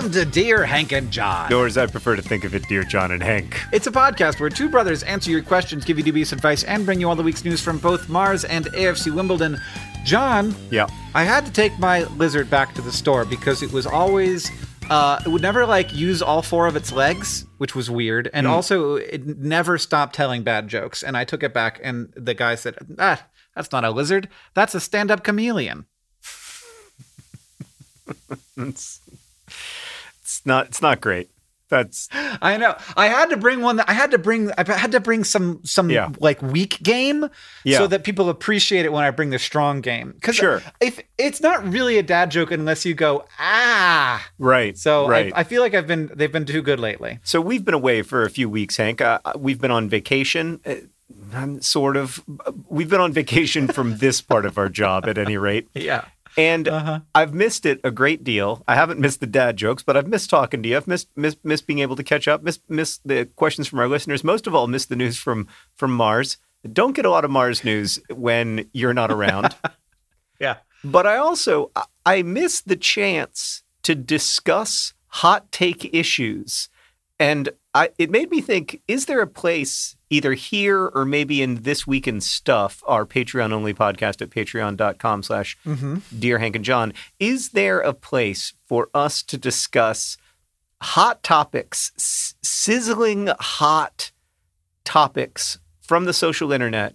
Welcome to Dear Hank and John. Or as I prefer to think of it, dear John and Hank. It's a podcast where two brothers answer your questions, give you dubious advice, and bring you all the week's news from both Mars and AFC Wimbledon. John, Yeah. I had to take my lizard back to the store because it was always. Uh, it would never like use all four of its legs, which was weird, and also it never stopped telling bad jokes. And I took it back, and the guy said, "Ah, that's not a lizard. That's a stand-up chameleon." It's, not it's not great. That's I know. I had to bring one. That, I had to bring. I had to bring some some Yeah. like weak game, Yeah. so that people appreciate it when I bring the strong game. Because Sure. if it's not really a dad joke unless you go ah. right. So right. I, I feel like I've been they've been too good lately. so we've been away for a few weeks, Hank. Uh, we've been on vacation. Uh, I'm sort of. We've been on vacation from this part of our job, at any rate. Yeah. And Uh-huh. I've missed it a great deal. I haven't missed the dad jokes, but I've missed talking to you. I've missed missed, missed being able to catch up. Missed missed the questions from our listeners. Most of all, missed the news from from Mars. Don't get a lot of Mars news when you're not around. Yeah. but I also I- I miss the chance to discuss hot take issues, and I it made me think: Is there a place either here or maybe in this week in stuff, our Patreon only podcast at patreon.com/slash mm-hmm. Dear Hank and John? Is there a place for us to discuss hot topics, s- sizzling hot topics from the social internet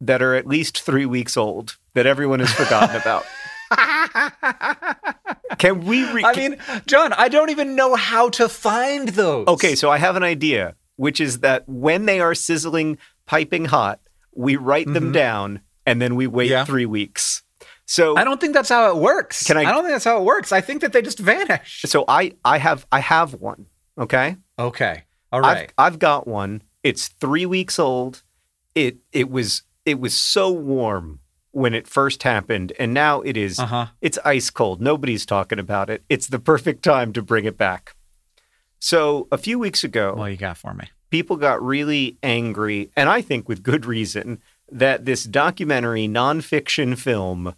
that are at least three weeks old that everyone has forgotten about? Can we? Re- I mean, John, I don't even know how to find those. okay, so I have an idea, which is that when they are sizzling, piping hot, we write them down and then we wait Mm-hmm. Yeah. three weeks. So I don't think that's how it works. Can I- I don't think that's how it works. I think that they just vanish. so I I have I have one. Okay, Okay. All right. I've I've got one. It's three weeks old. It it was it was so warm when it first happened, and now it is Uh-huh. it's ice cold. Nobody's talking about it. It's the perfect time to bring it back. So a few weeks ago, What you got for me? people got really angry, and I think with good reason, that this documentary nonfiction film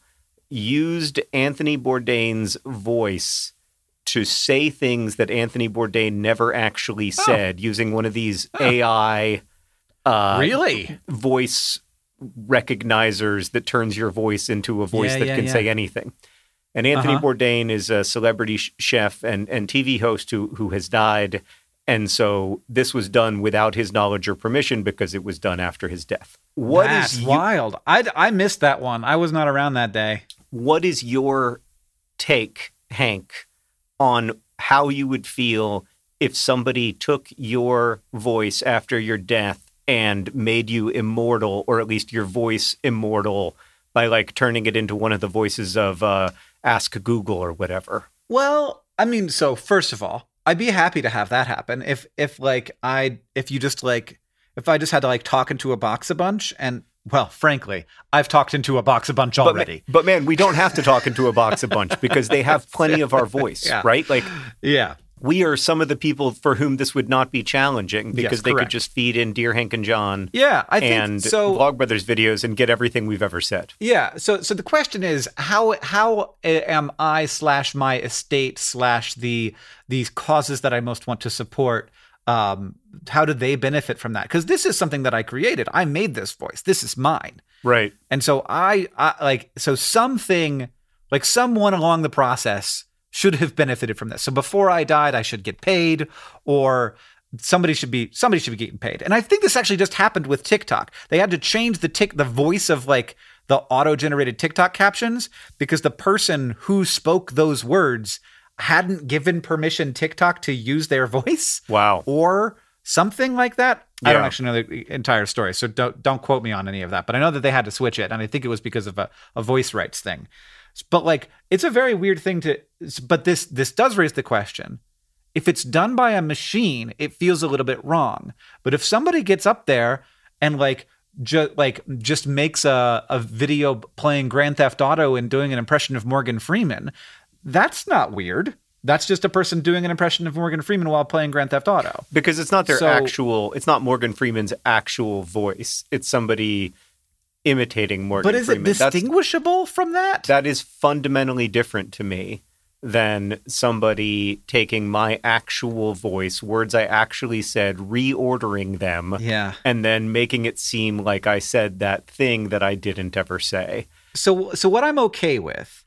used Anthony Bourdain's voice to say things that Anthony Bourdain never actually said using one of these AI uh, really? voice recognizers that turns your voice into a voice Yeah, that yeah, can yeah. say anything. And Anthony Uh-huh. Bourdain is a celebrity sh- chef and, and TV host who who has died, and so this was done without his knowledge or permission because it was done after his death. What is That's you- wild. I, I missed that one. I was not around that day. what is your take, Hank, on how you would feel if somebody took your voice after your death and made you immortal, or at least your voice immortal, by like turning it into one of the voices of uh, Ask Google or whatever? Well, I mean, so first of all, I'd be happy to have that happen. If if like I if you just like if I just had to like talk into a box a bunch and well, frankly, I've talked into a box a bunch But, already. but man, we don't have to talk into a box a bunch because they have plenty of our voice, Yeah. right? Like yeah. We are some of the people for whom this would not be challenging because Yes, they could just feed in Dear Hank and John Yeah, I think and so. Vlogbrothers videos and get everything we've ever said. Yeah. So so the question is how how am I slash my estate slash the these causes that I most want to support um how do they benefit from that because this is something that i created i made this voice this is mine Right. and so I, I like so something like someone along the process should have benefited from this so before i died i should get paid or somebody should be somebody should be getting paid and i think this actually just happened with tiktok they had to change the tick the voice of like the auto generated tiktok captions because the person who spoke those words hadn't given permission tiktok to use their voice Wow. or something like that. I don't actually know the entire story, so don't don't quote me on any of that. But I know that they had to switch it, and I think it was because of a, a voice rights thing. But like, it's a very weird thing to. But this this does raise the question: if it's done by a machine, it feels a little bit wrong. But if somebody gets up there and like just like just makes a, a video playing Grand Theft Auto and doing an impression of Morgan Freeman, that's not weird. That's just a person doing an impression of Morgan Freeman while playing Grand Theft Auto. Because it's not their So- actual, it's not Morgan Freeman's actual voice. It's somebody imitating Morgan But is it Freeman. That's- distinguishable from that? that is fundamentally different to me than somebody taking my actual voice, words I actually said, reordering them, yeah. and then making it seem like I said that thing that I didn't ever say. So so what I'm okay with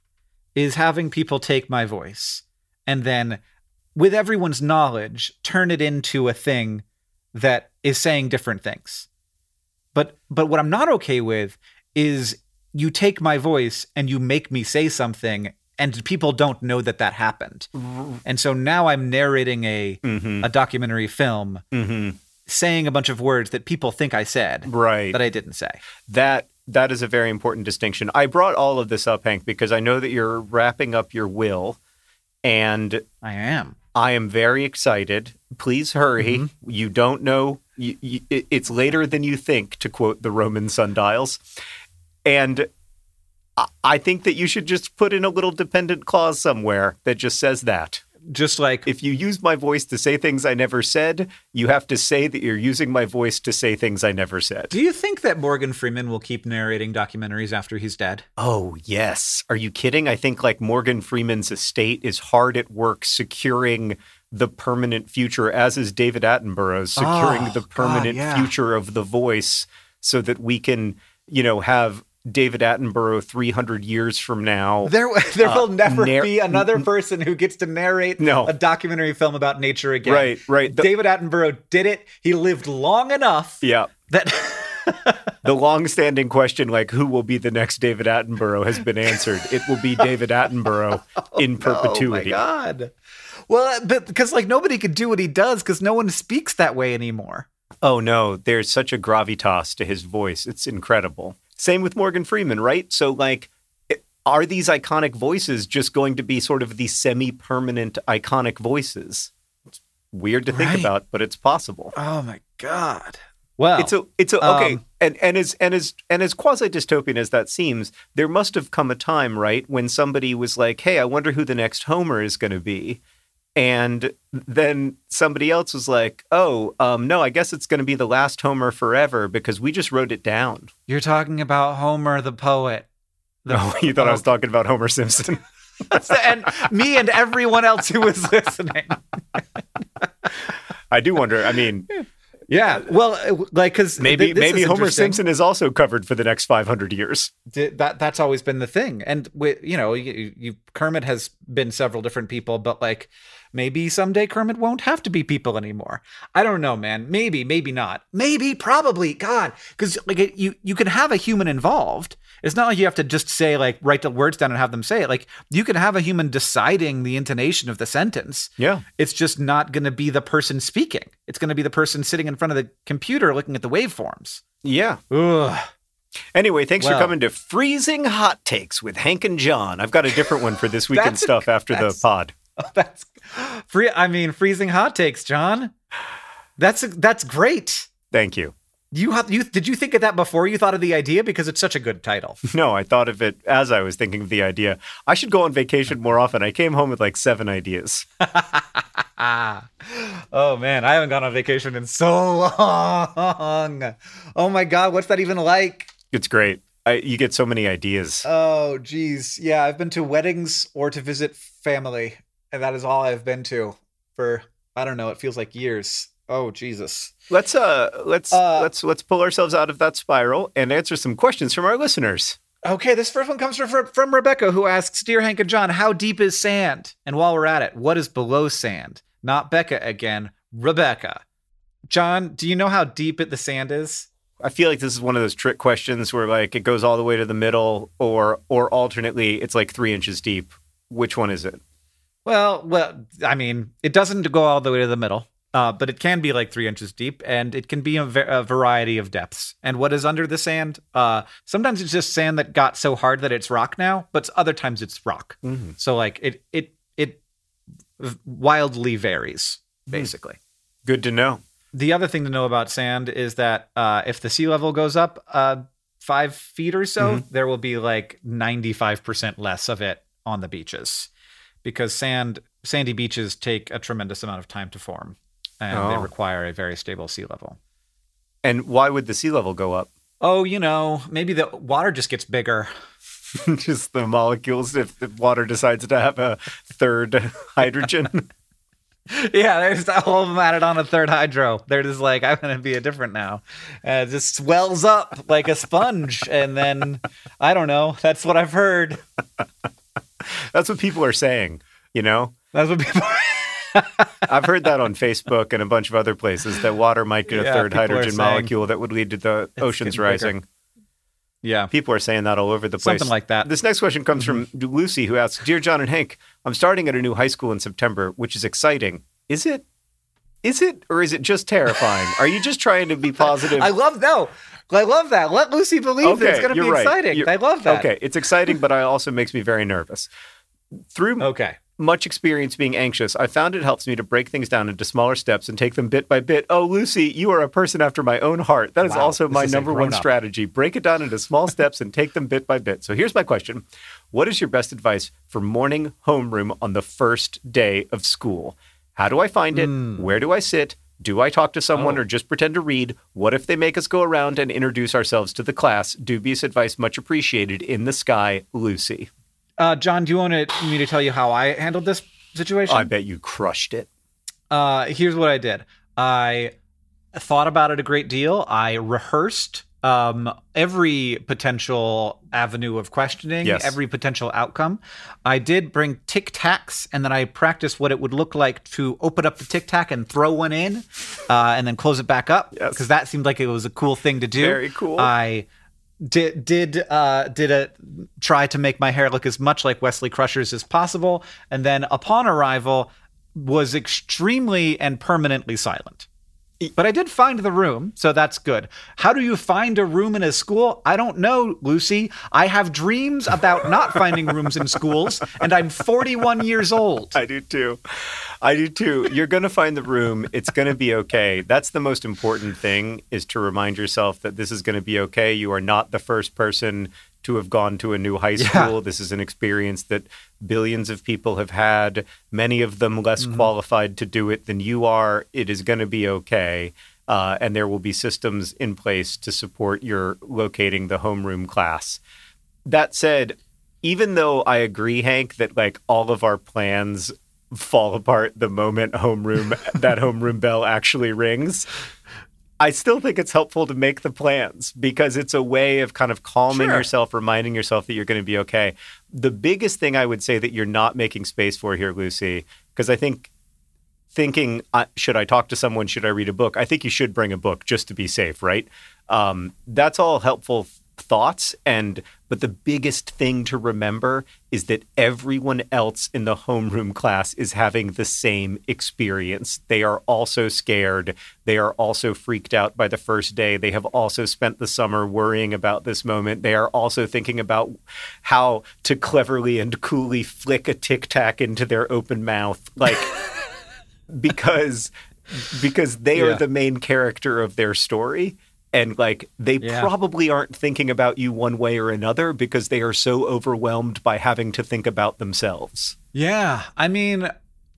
is having people take my voice and then with everyone's knowledge turn it into a thing that is saying different things. But but what I'm not okay with is you take my voice and you make me say something and people don't know that that happened. And so now I'm narrating a Mm-hmm. a documentary film Mm-hmm. saying a bunch of words that people think I said Right. that I didn't say. that that is a very important distinction. I brought all of this up, Hank, because I know that you're wrapping up your will, and I am. I am very excited. Please hurry. Mm-hmm. You don't know. You, you, it's later than you think, to quote the Roman sundials. And I- I think that you should just put in a little dependent clause somewhere that just says that. Just like If you use my voice to say things I never said, you have to say that you're using my voice to say things I never said. Do you think that Morgan Freeman will keep narrating documentaries after he's dead? Oh, yes. Are you kidding? I think like Morgan Freeman's estate is hard at work securing the permanent future, as is David Attenborough's securing Oh, the God, permanent yeah. future of the voice so that we can, you know, have David Attenborough 300 years from now. There, there will never Uh, nar- be another person who gets to narrate No. a documentary film about nature again. Right, right. The- David Attenborough did it. He lived long enough yeah. that The long-standing question, like who will be the next David Attenborough, has been answered. It will be David Attenborough in perpetuity. Oh my god. Well, but because like nobody could do what he does because no one speaks that way anymore. Oh no, there's such a gravitas to his voice. It's incredible. Same with Morgan Freeman, right? So like are these iconic voices just going to be sort of the semi-permanent iconic voices? It's weird to think Right. about, but it's possible. Oh my god. Well, It's a it's a okay, um, and and as and as and as quasi dystopian as that seems, there must have come a time, right, when somebody was like, "Hey, I wonder who the next Homer is going to be," and then somebody else was like, "Oh, um, no, I guess it's going to be the last Homer forever because we just wrote it down." you're talking about Homer the poet. The, Oh, you thought I was talking about Homer Simpson? and me and everyone else who was listening. I do wonder. I mean, Yeah, well, uh, like because maybe maybe Homer Simpson is also covered for the next 500 years. That that's always been the thing, and with you know, you, you Kermit has been several different people, but like maybe someday Kermit won't have to be people anymore. I don't know, man. Maybe, maybe not. Maybe, probably. God, because like it, you you can have a human involved. It's not like you have to just say like write the words down and have them say it. Like you can have a human deciding the intonation of the sentence. Yeah. It's just not going to be the person speaking. It's going to be the person sitting in front of the computer looking at the waveforms. Yeah. Ugh. Anyway, thanks for coming to Freezing Hot Takes with Hank and John. I've got a different one for this weekend stuff after the that's- pod. that's free. I mean, freezing hot takes, John. That's that's great. Thank you. You have you did you think of that before you thought of the idea because it's such a good title. No, I thought of it as I was thinking of the idea. I should go on vacation more often. I came home with like seven ideas. oh man, I haven't gone on vacation in so long. Oh my god, what's that even like? It's great. I, you get so many ideas. Oh geez, yeah, I've been to weddings or to visit family, and that is all I've been to for I don't know. It feels like years. Oh Jesus. Let's uh let's Uh, let's let's pull ourselves out of that spiral and answer some questions from our listeners. Okay, this first one comes from from Rebecca, who asks, "Dear Hank and John, how deep is sand? And while we're at it, what is below sand? Not Becca again, Rebecca. John, do you know how deep it the sand is? I feel like this is one of those trick questions where like it goes all the way to the middle, or or alternately it's like three inches deep. Which one is it? Well, well, I mean, it doesn't go all the way to the middle, uh, but it can be like three inches deep, and it can be a, va- a variety of depths. And what is under the sand? Uh, sometimes it's just sand that got so hard that it's rock now, but other times it's rock. So like it it it wildly varies, basically. Good to know. The other thing to know about sand is that uh, if the sea level goes up uh, five feet or so, there will be like 95% less of it on the beaches because sand sandy beaches take a tremendous amount of time to form and they Oh. require a very stable sea level. And why would the sea level go up? Oh, you know, maybe the water just gets bigger. Just the molecules. If the water decides to have a third hydrogen. yeah, there's all of them added on a third hydro. They're just like, I'm going to be a different now. And it just swells up like a sponge. and then, I don't know. That's what I've heard. That's what people are saying. You know, That's what people. I've heard that on Facebook and a bunch of other places that water might get a Yeah, third hydrogen molecule that would lead to the oceans getting bigger. rising. yeah. People are saying that all over the place. Something like that. This next question comes from mm-hmm. Lucy, who asks Dear John and Hank, I'm starting at a new high school in September, which is exciting. Is it? Is it? Or is it just terrifying? are you just trying to be positive? I love no. I love that. Let Lucy believe that it's going to be right. exciting. You're- I love that. Okay, it's exciting, but it also makes me very nervous. Through Okay. much experience being anxious, I found it helps me to break things down into smaller steps and take them bit by bit. Oh, Lucy, you are a person after my own heart. That is Wow, also my is number one grown-up. strategy. Break it down into small steps and take them bit by bit. So here's my question What is your best advice for morning homeroom on the first day of school? How do I find it? Hmm. Where do I sit? Do I talk to someone. Oh. or just pretend to read? What if they make us go around and introduce ourselves to the class? Dubious advice much appreciated. In the sky, Lucy. Uh, John, do you want to- me to tell you how I handled this situation? I bet you crushed it. uh, here's what I did. I thought about it a great deal. I rehearsed um, every potential avenue of questioning, Yes. every potential outcome. I did bring tic tacs, and then I practiced what it would look like to open up the tic tac and throw one in, uh, and then close it back up, Yes. because that seemed like it was a cool thing to do. Very cool. I did did uh did a try to make my hair look as much like Wesley Crusher's as possible and then upon arrival was extremely and permanently silent. But I did find the room, so that's good. How do you find a room in a school? I don't know, Lucy. I have dreams about not finding rooms in schools, and I'm 41 years old. I do too. I do too. You're going to find the room. It's going to be okay. That's the most important thing is to remind yourself that this is going to be okay. You are not the first person to have gone to a new high school. This is an experience that billions of people have had, many of them less qualified to do it than you are. It is going to be okay. Uh, and there will be systems in place to support your locating the homeroom class. That said, even though I agree, Hank, that like all of our plans fall apart the moment homeroom that homeroom bell actually rings, I still think it's helpful to make the plans because it's a way of kind of calming Sure. yourself, reminding yourself that you're going to be okay. The biggest thing I would say that you're not making space for here, Lucy, because I think thinking uh, should I talk to someone, should I read a book? I think you should bring a book just to be safe, right? Um, that's all helpful thoughts and but the biggest thing to remember is that everyone else in the homeroom class is having the same experience. They are also scared. They are also freaked out by the first day. They have also spent the summer worrying about this moment. They are also thinking about how to cleverly and coolly flick a tic tac into their open mouth. Like because because they are the main character of their story and like they Yeah. probably aren't thinking about you one way or another because they are so overwhelmed by having to think about themselves. Yeah, I mean,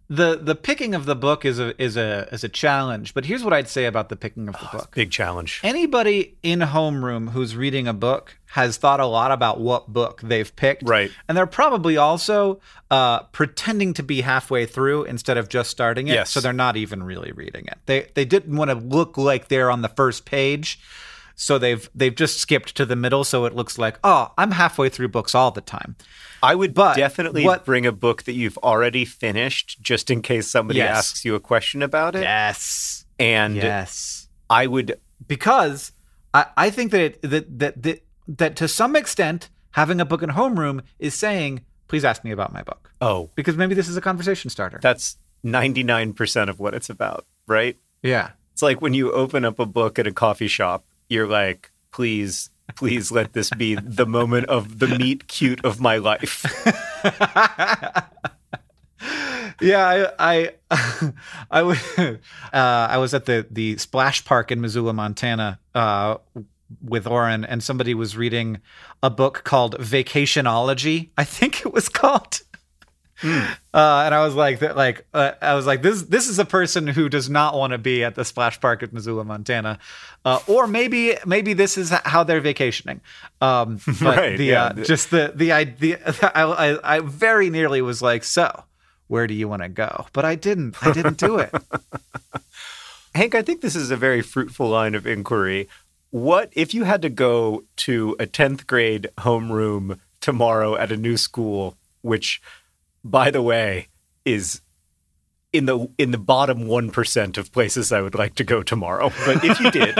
the the picking of the book is a is a is a challenge. But here's what I'd say about the picking of the book. Big challenge. Anybody in homeroom who's reading a book has thought a lot about what book they've picked, Right. And they're probably also uh, pretending to be halfway through instead of just starting it, Yes. so they're not even really reading it. They they didn't want to look like they're on the first page. So they've they've just skipped to the middle, so it looks like oh I'm halfway through books all the time. I would But definitely what- bring a book that you've already finished just in case somebody Yes. asks you a question about it. Yes, And yes. I would because I, I think that, it, that that that that to some extent having a book in homeroom is saying please ask me about my book oh, because maybe this is a conversation starter. that's 99% of what it's about, right? yeah. It's like when you open up a book at a coffee shop, you're like, please, please let this be the moment of the meet cute of my life. yeah, I I I, was uh, I was at the the splash park in Missoula, Montana, uh, with Orin, and somebody was reading a book called Vacationology. I think it was called. Uh, and I was like, that, like, uh, I was like, this, this is a person who does not want to be at the splash park at Missoula, Montana, uh, or maybe, maybe this is how they're vacationing. Um, but Right, the, yeah. uh, just the, the idea, I, I, I very nearly was like, so where do you want to go? But I didn't, I didn't do it. Hank, I think this is a very fruitful line of inquiry. What if you had to go to a 10th grade homeroom tomorrow at a new school, which, by the way, is in the in the bottom 1% of places I would like to go tomorrow. But if you did,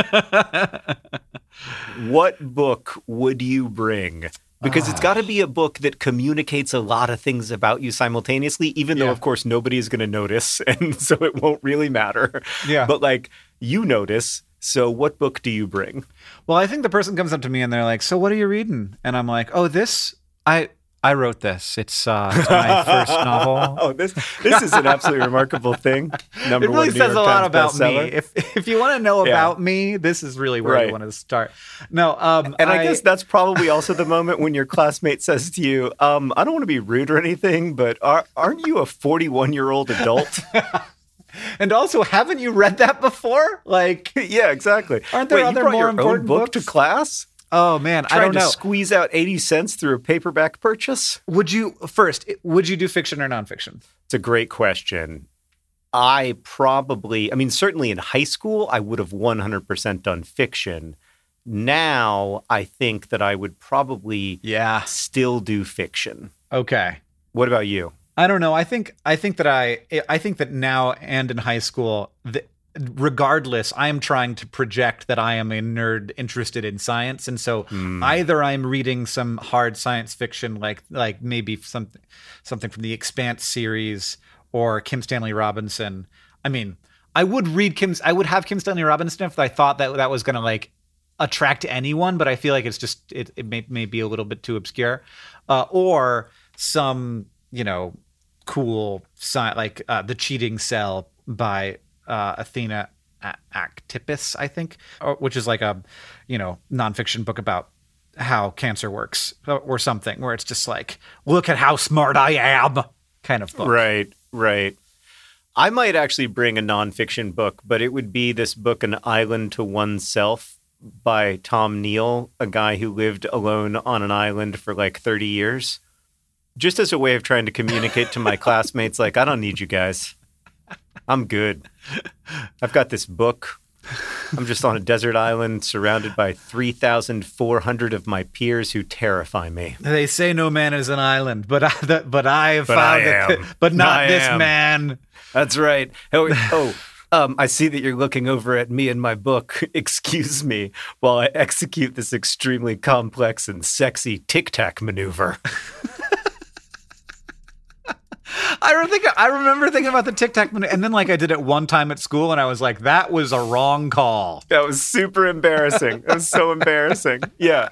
what book would you bring? Because it's ah. got to be a book that communicates a lot of things about you simultaneously, even though, of course, nobody is going to notice. And so it won't really matter. Yeah. But like, you notice. So what book do you bring? Well, I think the person comes up to me and they're like, "So what are you reading?" And I'm like, "Oh, this I I wrote this. It's uh it's my first novel." Oh, this this is an absolutely remarkable thing. Number one. It really one says a lot about bestseller. me. If if you want to know Yeah. about me, this is really where Right. you want to start. No, um And I, guess that's probably also the moment when your classmate says to you, um, I don't want to be rude or anything, but are, aren't you a 41 year old adult? and also haven't you read that before? Like yeah, exactly. Aren't there Wait, other more important book books? to class? Oh man, I don't to know. squeeze out 80 cents through a paperback purchase? would you first, would you do fiction or nonfiction? It's a great question. I probably, I mean, certainly in high school, I would have 100% done fiction. Now, I think that I would probably Yeah. still do fiction. Okay. What about you? I don't know. I think I think that I I think that now and in high school, the, regardless, I am trying to project that I am a nerd interested in science, and so either I'm reading some hard science fiction, like like maybe something something from the Expanse series or Kim Stanley Robinson. I mean, I would read Kim's. I would have Kim Stanley Robinson if I thought that that was going to like attract anyone, but I feel like it's just it, it may, may be a little bit too obscure, uh, or some you know cool sci- like uh, the cheating cell by uh, Athena A- Aktipis, I think, or, which is like a you know nonfiction book about how cancer works or- or something, where it's just like look at how smart I am kind of book. Right, right. I might actually bring a nonfiction book, but it would be this book, An Island to Oneself by Tom Neale, a guy who lived alone on an island for like 30 years. Just as a way of trying to communicate to my classmates, like, I don't need you guys. I'm good. I've got this book. I'm just on a desert island surrounded by 3,400 of my peers who terrify me. They say no man is an island, but I, that, but I have But found I that, am. but not I this am. man. That's right. Oh, oh um, I see that you're looking over at me and my book. Excuse me while I execute this extremely complex and sexy tic tac maneuver. I think I remember thinking about the Tic Tac, minute, and then like I did it one time at school, and I was like, that was a wrong call. That was super embarrassing. That was so embarrassing. Yeah.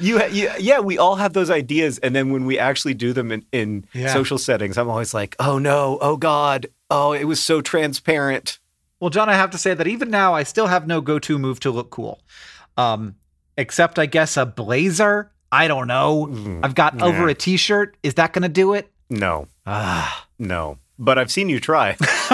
You, you, yeah, we all have those ideas, and then when we actually do them in, in Yeah. social settings, I'm always like, "Oh no, oh god, oh it was so transparent." Well, John, I have to say that even now, I still have no go-to move to look cool. Um, except I guess a blazer. I don't know. Mm, I've got over a t-shirt. Is that going to do it? No, Ah. no. But I've seen you try.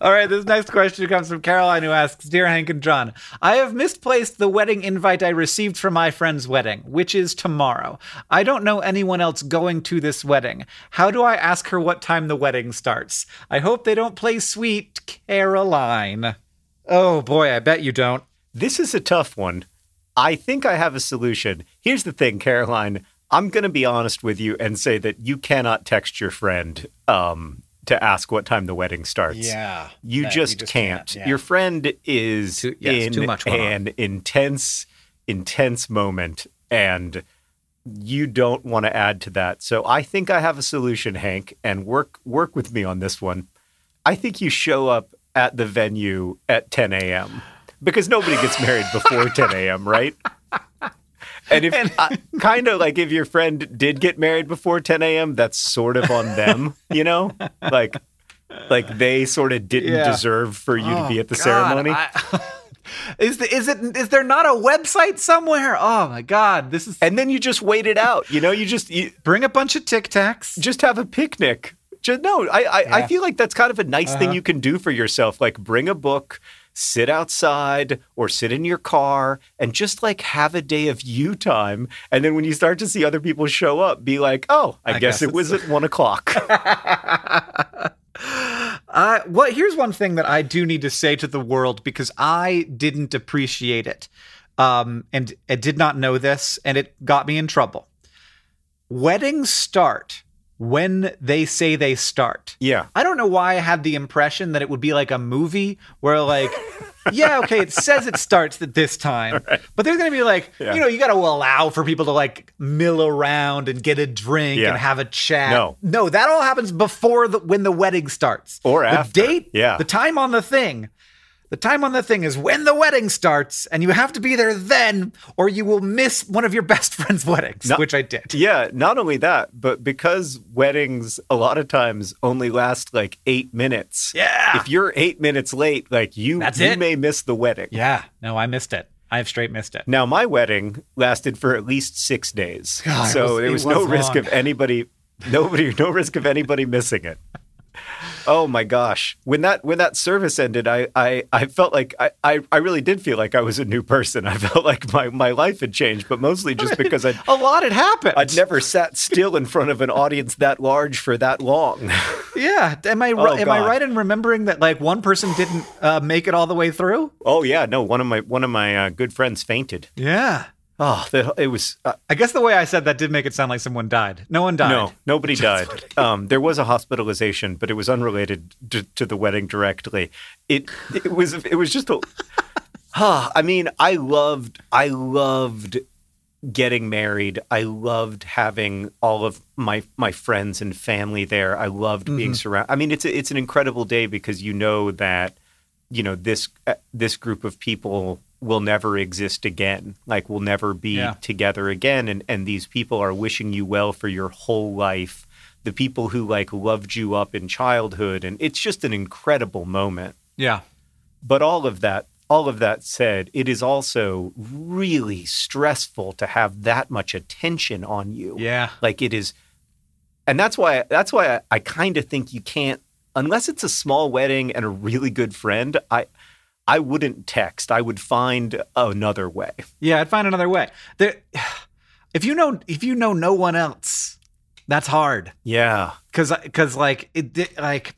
All right, this next question comes from Caroline, who asks Dear Hank and John, I have misplaced the wedding invite I received for my friend's wedding, which is tomorrow. I don't know anyone else going to this wedding. How do I ask her what time the wedding starts? I hope they don't play Sweet Caroline. Oh boy, I bet you don't. This is a tough one. I think I have a solution. Here's the thing, Caroline. I'm going to be honest with you and say that you cannot text your friend um, to ask what time the wedding starts. Yeah. You, just, you just can't. can't, yeah. Your friend is Too- yes, in too much going on. an intense, intense moment, and you don't want to add to that. So I think I have a solution, Hank, and work work with me on this one. I think you show up at the venue at 10 a.m. because nobody gets married before 10 a.m. Right? And if kind of like if your friend did get married before 10 a.m., that's sort of on them, you know, like like they sort of didn't Yeah. deserve for you to be at the God, ceremony. I- is the, is it is there not a website somewhere? Oh my god, this is and then you just wait it out, you know. You just you bring a bunch of Tic Tacs. just have a picnic. Just no, I I, I feel like that's kind of a nice thing Uh-huh. you can do for yourself. Like bring a book, sit outside or sit in your car, and just like have a day of you time. And then when you start to see other people show up, be like, oh, I, I guess, guess it was at one o'clock. Uh, what here's one thing that I do need to say to the world because I didn't appreciate it, um, and I did not know this, and it got me in trouble. Weddings start when they say they start. yeah. I don't know why I had the impression that it would be like a movie where like yeah, okay, it says it starts at this time. But they're going to be like, Yeah. you know, you got to allow for people to like mill around and get a drink Yeah. and have a chat. No. No, that all happens before the when the wedding starts. Or after the after. date, Yeah. the time on the thing. The time on the thing is when the wedding starts, and you have to be there then, or you will miss one of your best friend's weddings, No- which I did. Yeah, not only that, but because weddings a lot of times only last like eight minutes. Yeah. If you're eight minutes late, like you, That's you it. may miss the wedding. Yeah, no, I missed it. I've straight missed it. Now, my wedding lasted for at least six days, God, so was- there it was, no was risk of anybody, nobody, no risk of anybody missing it. Oh my gosh! When that when that service ended, I I, I felt like I, I I really did feel like I was a new person. I felt like my, my life had changed, but mostly just because I A lot had happened. I'd never sat still in front of an audience that large for that long. Yeah, am I Oh, am I right in remembering that like one person didn't uh, make it all the way through? oh yeah, no, one of my one of my uh, good friends fainted. Yeah. Oh, the, it was uh, I guess the way I said that did make it sound like someone died. No one died. no, nobody died. Um, there was a hospitalization, but it was unrelated to, to the wedding directly. It it was it was just a. Ah, I mean, I loved I loved getting married. I loved having all of my my friends and family there. I loved being surrounded. I mean, it's a, it's an incredible day because you know that you know this uh, this group of people will never exist again. Like we'll never be Yeah. together again and and these people are wishing you well for your whole life. The people who like loved you up in childhood and it's just an incredible moment. Yeah. But all of that, all of that said, it is also really stressful to have that much attention on you. Yeah. Like it is, and that's why that's why I, I kind of think you can't unless it's a small wedding and a really good friend. I I wouldn't text. I would find another way. Yeah, I'd find another way. There if you know if you know no one else, that's hard. Yeah, Cuz cuz like it- like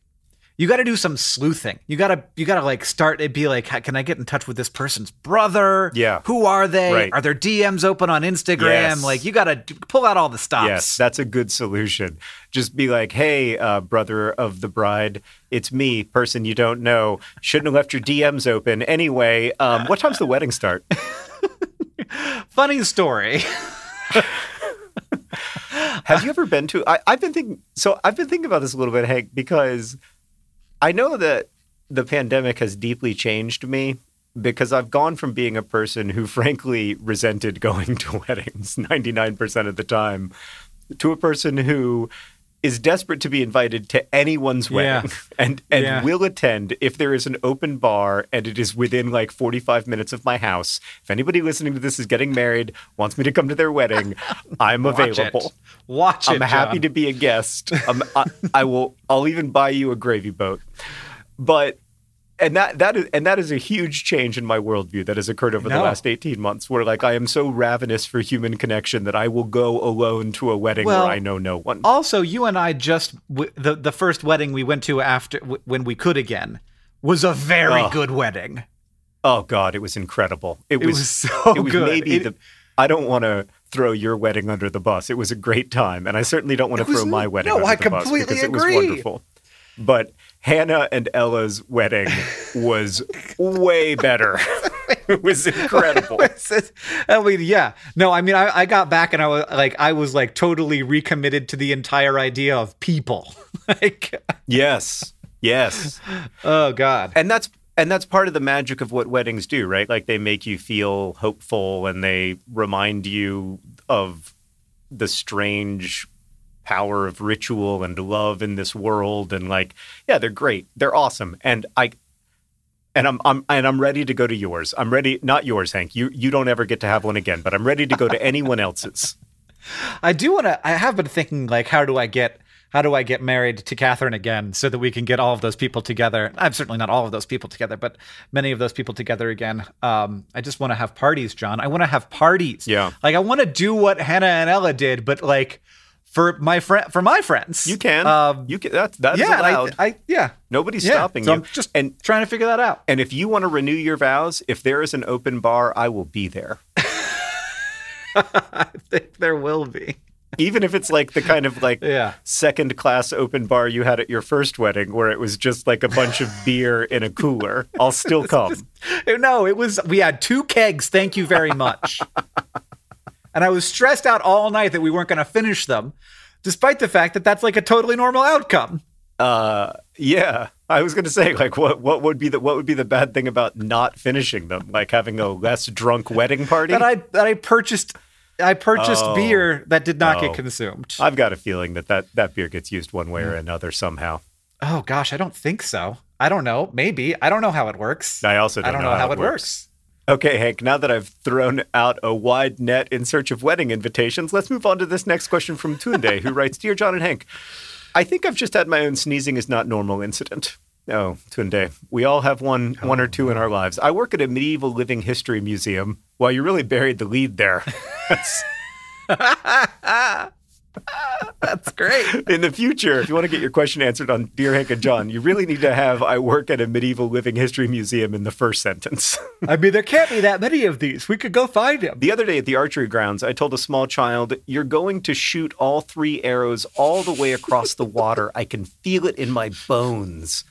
you got to do some sleuthing. You got to you got to like start and be like can I get in touch with this person's brother? Yeah. Who are they? Right. Are their DMs open on Instagram? Yes. Like you got to pull out all the stops. yes, that's a good solution. Just be like, hey, uh, brother of the bride, it's me, person you don't know. Shouldn't have left your DMs open anyway. Um, what time's the wedding start? Funny story. Have you ever been to? I, I've been thinking. So I've been thinking about this a little bit, Hank, because I know that the pandemic has deeply changed me. Because I've gone from being a person who, frankly, resented going to weddings ninety nine percent of the time, to a person who is desperate to be invited to anyone's Yeah. wedding and and Yeah. will attend if there is an open bar and it is within like 45 minutes of my house. If anybody listening to this is getting married, wants me to come to their wedding, I'm Watch it. available. Watch it. I'm happy John. to be a guest. I, I will. I'll even buy you a gravy boat. But and that that is and that is a huge change in my worldview that has occurred over the last 18 months. Where like I am so ravenous for human connection that I will go alone to a wedding Well, where I know no one. Also, you and I just w- the the first wedding we went to after w- when we could again was a very Oh. good wedding. Oh God, it was incredible. It, It was, was so It was good. maybe It- the. I don't want to throw your wedding under the bus. It was a great time, and I certainly don't want to throw my wedding no, under I the bus completely because it was wonderful. But Hannah and Ella's wedding was way better. it was incredible. I mean, yeah. No, I mean, I, I got back and I was like, I was like totally recommitted to the entire idea of people. like, yes, yes, oh god. and that's and that's part of the magic of what weddings do, right? Like they make you feel hopeful, and they remind you of the strange power of ritual and love in this world and like yeah they're great they're awesome and i and I'm, I'm and I'm ready to go to yours. I'm ready, not yours, Hank. You you don't ever get to have one again, but I'm ready to go to anyone else's. I do want to. I have been thinking, like, how do I get how do I get married to Katherine again so that we can get all of those people together? I'm certainly not all of those people together, but many of those people together again. Um, I just want to have parties, John. I want to have parties. Yeah. like I want to do what Hannah and Ella did, but like for my friend, for my friends, You can, Um, you can. That's that's yeah, allowed. I, I yeah, Nobody's yeah. stopping so you. I'm just and trying to figure that out. and if you want to renew your vows, if there is an open bar, I will be there. I think there will be. Even if it's like the kind of like Yeah. second class open bar you had at your first wedding, where it was just like a bunch of beer in a cooler, I'll still come. No, it was we had two kegs. Thank you very much. and I was stressed out all night that we weren't going to finish them, despite the fact that that's like a totally normal outcome. Uh, yeah, I was gonna say like what what would be the what would be the bad thing about not finishing them, like having a less drunk wedding party? That I that I purchased I purchased Oh. beer that did not Oh. get consumed. I've got a feeling that that, that beer gets used one way or another somehow. oh gosh, I don't think so. I don't know. Maybe I don't know how it works. I also don't, I don't know, how, it works. Okay, Hank, now that I've thrown out a wide net in search of wedding invitations, let's move on to this next question from Tunde, who writes Dear John and Hank, I think I've just had my own sneezing is not normal incident. Oh, Tunde, we all have one, one or two in our lives. I work at a medieval living history museum. Well, you really buried the lead there. That's- That's great. in the future, if you want to get your question answered on Dear Hank and John, you really need to have I work at a medieval living history museum in the first sentence. I mean, there can't be that many of these. We could go find him. The other day at the archery grounds, I told a small child, You're going to shoot all three arrows all the way across the water. I can feel it in my bones.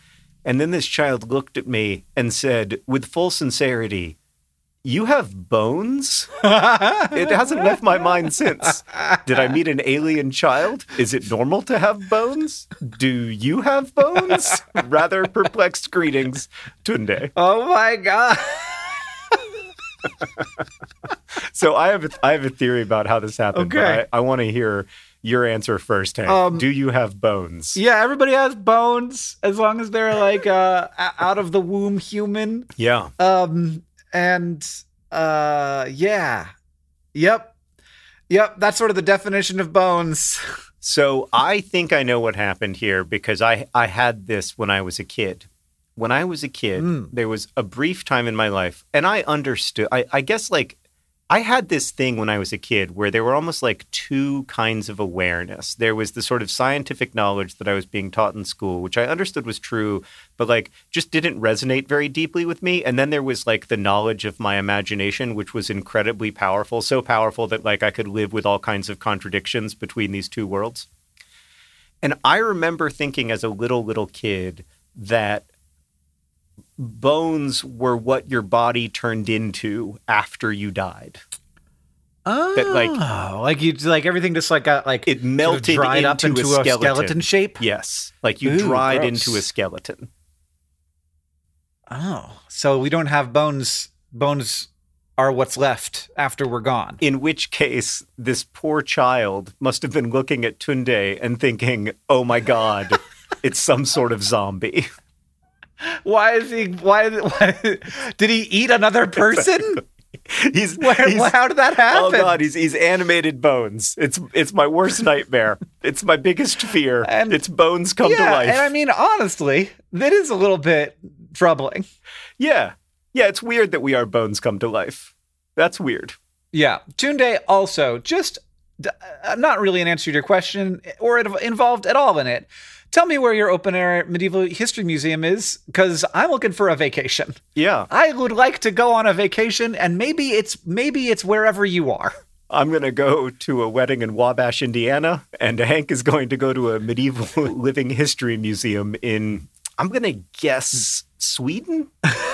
And then this child looked at me and said, with full sincerity, You have bones? it hasn't left my mind since. Did I meet an alien child? Is it normal to have bones? Do you have bones? Rather perplexed greetings, Tunde. Oh my god. So I have a, I have a theory about how this happened. Okay. But I, I want to hear your answer first, Hank. Um, Do you have bones? Yeah, everybody has bones as long as they're like uh out of the womb human. Yeah. Um and uh yeah. Yep. Yep, that's sort of the definition of bones. So I think I know what happened here because I I had this when I was a kid. When I was a kid, Mm. there was a brief time in my life, and I understood. I, I guess like I had this thing when I was a kid where there were almost like two kinds of awareness. There was the sort of scientific knowledge that I was being taught in school, which I understood was true, but like just didn't resonate very deeply with me. And then there was like the knowledge of my imagination, which was incredibly powerful, so powerful that like I could live with all kinds of contradictions between these two worlds. And I remember thinking as a little, little kid that bones were what your body turned into after you died. Oh, like- like you like everything just like got like It sort of melted dried up into into a a skeleton. skeleton shape. Yes. Like you Ooh, dried gross. into a skeleton. Oh, so we don't have bones bones are what's left after we're gone. In which case, this poor child must have been looking at Tunde and thinking, oh my God, it's some sort of zombie. Why is he? Why, why did he eat another person? he's, Where, he's how did that happen? Oh God, he's he's animated bones. It's it's my worst nightmare. It's my biggest fear. And- it's bones come to yeah, life. and I mean, honestly, that is a little bit troubling. yeah, yeah. It's weird that we are bones come to life. That's weird. Yeah, Tunde also just uh, not really an answer to your question or involved at all in it. Tell me where your open air medieval history museum is, because I'm looking for a vacation. Yeah, I would like to go on a vacation, and maybe it's maybe it's wherever you are. I'm gonna go to a wedding in Wabash, Indiana, and Hank is going to go to a medieval living history museum in. I'm gonna guess Sweden.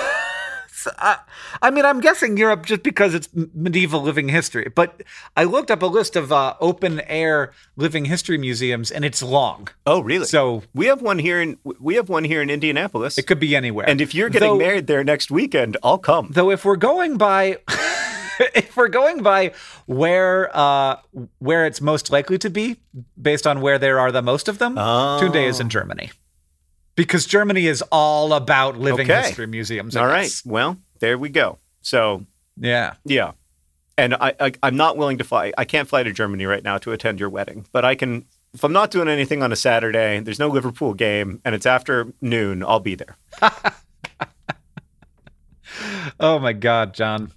Uh, I mean, I'm guessing Europe just because it's medieval living history. But I looked up a list of uh, open air living history museums, and it's long. Oh, really? So we have one here in we have one here in Indianapolis. it could be anywhere. and if you're getting Though- married there next weekend, I'll come. Though if we're going by if we're going by where uh where it's most likely to be based on where there are the most of them, Oh. Tunde is in Germany. Because Germany is all about living Okay. history museums. All right. Well, there we go. So Yeah. yeah, and I, I I'm not willing to fly. I can't fly to Germany right now to attend your wedding, but I can. If I'm not doing anything on a Saturday, there's no Liverpool game, and it's after noon, I'll be there. Oh my god, John.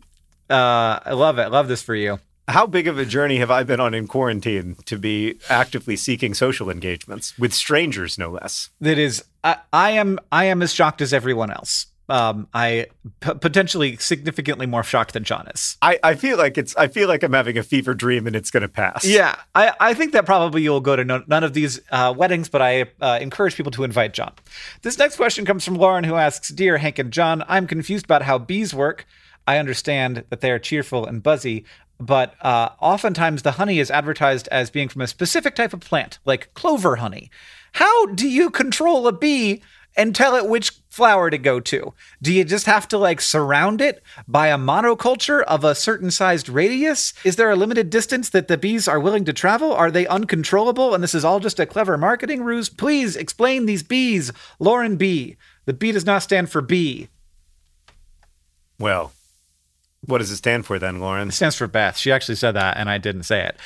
Uh I love it. I love this for you. How big of a journey have I been on in quarantine to be actively seeking social engagements with strangers, no less? That is I, I am I am as shocked as everyone else. Um I p- potentially significantly more shocked than John is. I, I feel like it's. I feel like I'm having a fever dream, and it's going to pass. Yeah, I, I think that probably you'll go to no, none of these uh, weddings, but I uh, encourage people to invite John. This next question comes from Lauren, who asks Dear Hank and John, I'm confused about how bees work. I understand that they are cheerful and buzzy, but uh, oftentimes the honey is advertised as being from a specific type of plant, like clover honey. How do you control a bee and tell it which flower to go to? Do you just have to like surround it by a monoculture of a certain sized radius? Is there a limited distance that the bees are willing to travel? Are they uncontrollable and this is all just a clever marketing ruse? Please explain these bees. Lauren B. The B does not stand for bee. Well, what does it stand for then, Lauren? It stands for Beth. She actually said that and I didn't say it.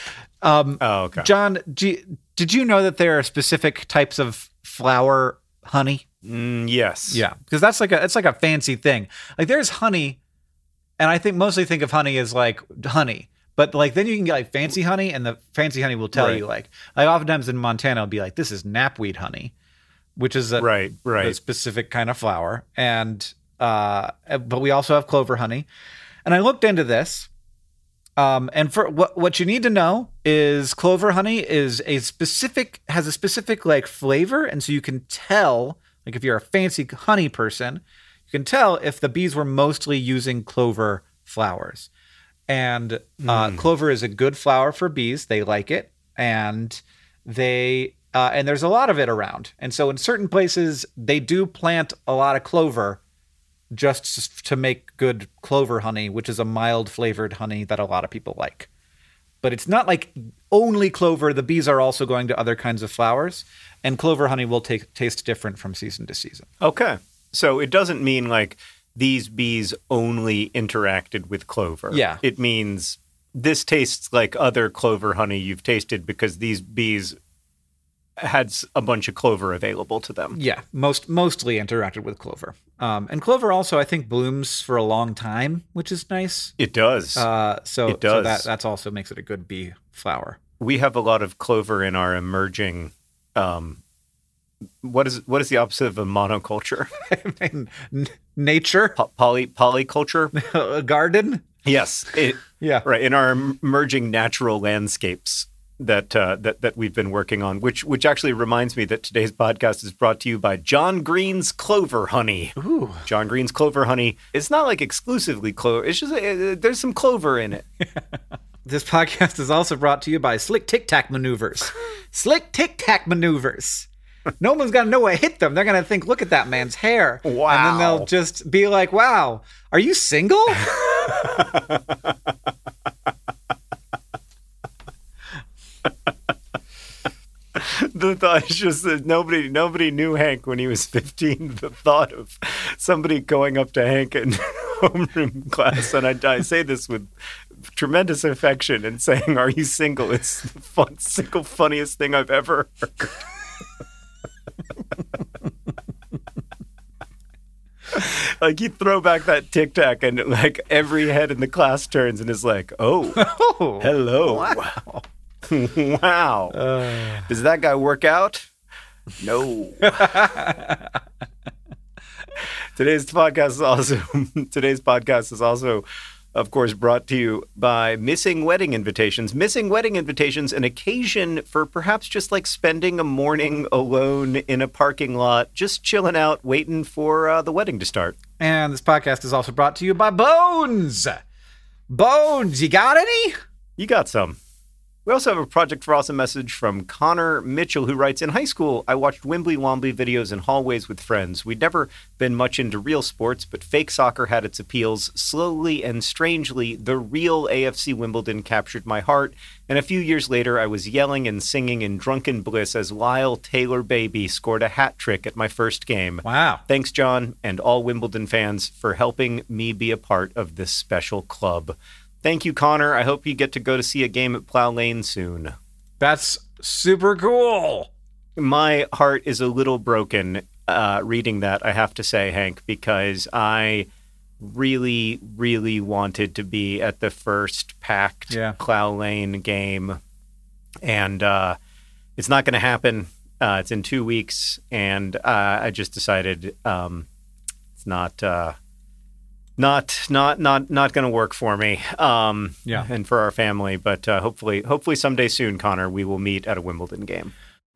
Um, Oh, okay. John, you- did you know that there are specific types of flower honey? Mm, yes. Yeah, because that's like a it's like a fancy thing. Like there's honey, and I think mostly think of honey as like honey. But like then you can get like fancy honey, and the fancy honey will tell Right. you like like oftentimes in Montana it'll be like this is knapweed honey, which is a, Right. a Right. specific kind of flower, and uh, but we also have clover honey. And I looked into this, um, and for what what you need to know is clover honey is a specific has a specific like flavor, and so you can tell like if you're a fancy honey person, you can tell if the bees were mostly using clover flowers. And uh, clover is a good flower for bees; they like it, and they uh, and there's a lot of it around. And so in certain places, they do plant a lot of clover just to make good clover honey, which is a mild flavored honey that a lot of people like. But it's not like only clover. The bees are also going to other kinds of flowers, and clover honey will take, taste different from season to season. Okay. So it doesn't mean like these bees only interacted with clover. Yeah. It means this tastes like other clover honey you've tasted because these bees had a bunch of clover available to them. Yeah, most mostly interacted with clover. Um, and clover also, I think, blooms for a long time, which is nice. It does. Uh, so, It so does. that that's also makes it a good bee flower. we have a lot of clover in our emerging um what is what is the opposite of a monoculture? N- nature, Po- poly polyculture? a garden. yes. It, Yeah, right in our emerging natural landscapes that uh, that that we've been working on which which actually reminds me that today's podcast is brought to you by John Green's Clover Honey. Ooh. John Green's Clover Honey. It's not like exclusively clover. It's just uh, there's some clover in it. This podcast is also brought to you by Slick Tic Tac Maneuvers. Slick Tic Tac Maneuvers. No one's gonna know what hit them. They're gonna think, "Look at that man's hair," Wow. and then they'll just be like, "Wow, are you single?" the thought is just that nobody nobody knew Hank when he was 15. The thought of somebody going up to Hank in homeroom class, and I, I say this with tremendous affection and saying, "Are you single?" It's the fun, single funniest thing I've ever heard. like you throw back that tic tac and like every head in the class turns and is like, "Oh, Oh, hello, wow. wow." Uh, Does that guy work out? No. today's podcast is also today's podcast is also of course brought to you by Missing Wedding Invitations. Missing Wedding Invitations an occasion for perhaps just like spending a morning alone in a parking lot, just chilling out waiting for uh, the wedding to start. and this podcast is also brought to you by Bones. Bones, you got any? You got some. We also have a Project for Awesome message from Connor Mitchell, who writes In high school, I watched Wimbly Wombly videos in hallways with friends. We'd never been much into real sports, but fake soccer had its appeals. Slowly and strangely, the real AFC Wimbledon captured my heart. And a few years later, I was yelling and singing in drunken bliss as Lyle Taylor Baby scored a hat trick at my first game. Wow. Thanks, John, and all Wimbledon fans for helping me be a part of this special club. Thank you, Connor. I hope you get to go to see a game at Plough Lane soon. That's super cool. My heart is a little broken uh, reading that, I have to say, Hank, because I really, really wanted to be at the first packed Yeah. Plough Lane game. And uh, it's not going to happen. Uh, it's in two weeks. And uh, I just decided um, it's not. Not not not not going to work for me um Yeah. and for our family but uh, hopefully hopefully someday soon connor we will meet at a wimbledon game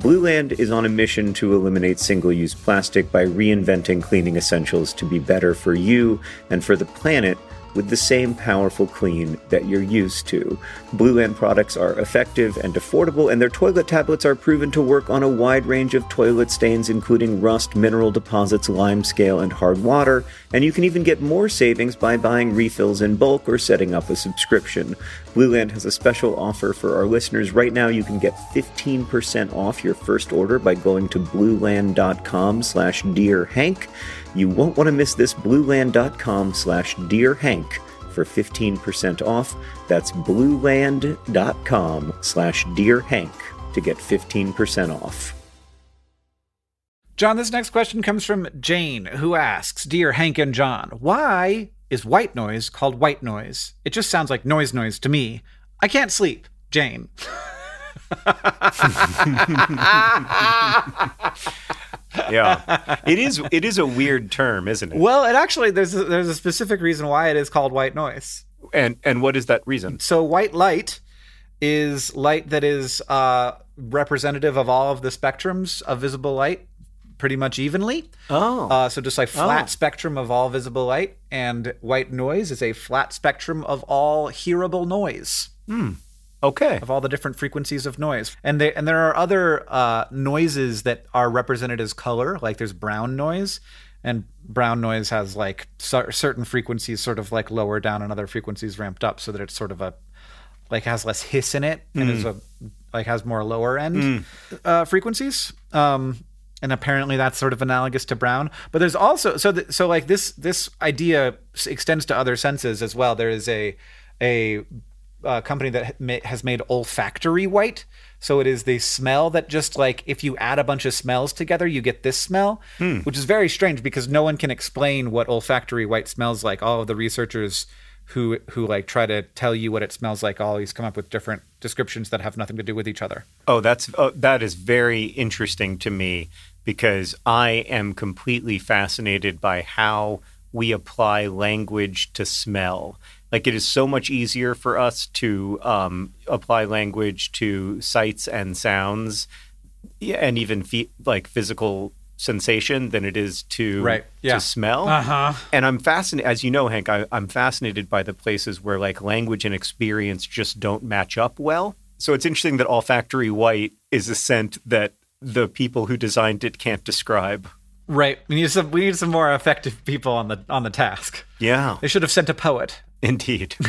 Blue Land is on a mission to eliminate single use plastic by reinventing cleaning essentials to be better for you and for the planet with the same powerful clean that you're used to. Blue Land products are effective and affordable, and their toilet tablets are proven to work on a wide range of toilet stains, including rust, mineral deposits, lime scale, and hard water. And you can even get more savings by buying refills in bulk or setting up a subscription. Blue Land has a special offer for our listeners. Right now, you can get 15% off your first order by going to blueland.com slash dearhank. You won't want to miss this blueland.com slash dearhank for 15% off. That's blueland.com slash dearhank to get 15% off. John, this next question comes from Jane, who asks Dear Hank and John, why is white noise called white noise? It just sounds like noise noise to me. I can't sleep. Jane. Yeah, it is. It is a weird term, isn't it? Well, it actually there's a, there's a specific reason why it is called white noise. And and what is that reason? So white light is light that is uh, representative of all of the spectrums of visible light, pretty much evenly. Oh, Uh, so just like flat Oh. spectrum of all visible light, and white noise is a flat spectrum of all hearable noise. okay. of all the different frequencies of noise. And they and there are other uh, noises that are represented as color. Like there's brown noise, and brown noise has like cer- certain frequencies sort of like lower down and other frequencies ramped up, so that it's sort of a like has less hiss in it and is a like has more lower end uh, frequencies. Um, and apparently that's sort of analogous to brown. But there's also so th- so like this this idea extends to other senses as well. There is a a uh, company that ha- has made olfactory white. So it is the smell that just like if you add a bunch of smells together, you get this smell, which is very strange because no one can explain what olfactory white smells like. All of the researchers who who like try to tell you what it smells like always come up with different descriptions that have nothing to do with each other. Oh, that's oh, that is very interesting to me because I am completely fascinated by how we apply language to smell. Like it is so much easier for us to um, apply language to sights and sounds, and even fe- like physical sensation than it is to Right, yeah. to smell. Uh-huh. And I'm fascinated, as you know, Hank. I, I'm fascinated by the places where like language and experience just don't match up well. So it's interesting that olfactory white is a scent that the people who designed it can't describe. Right. We need some we need some more effective people on the on the task. Yeah, They should have sent a poet. indeed.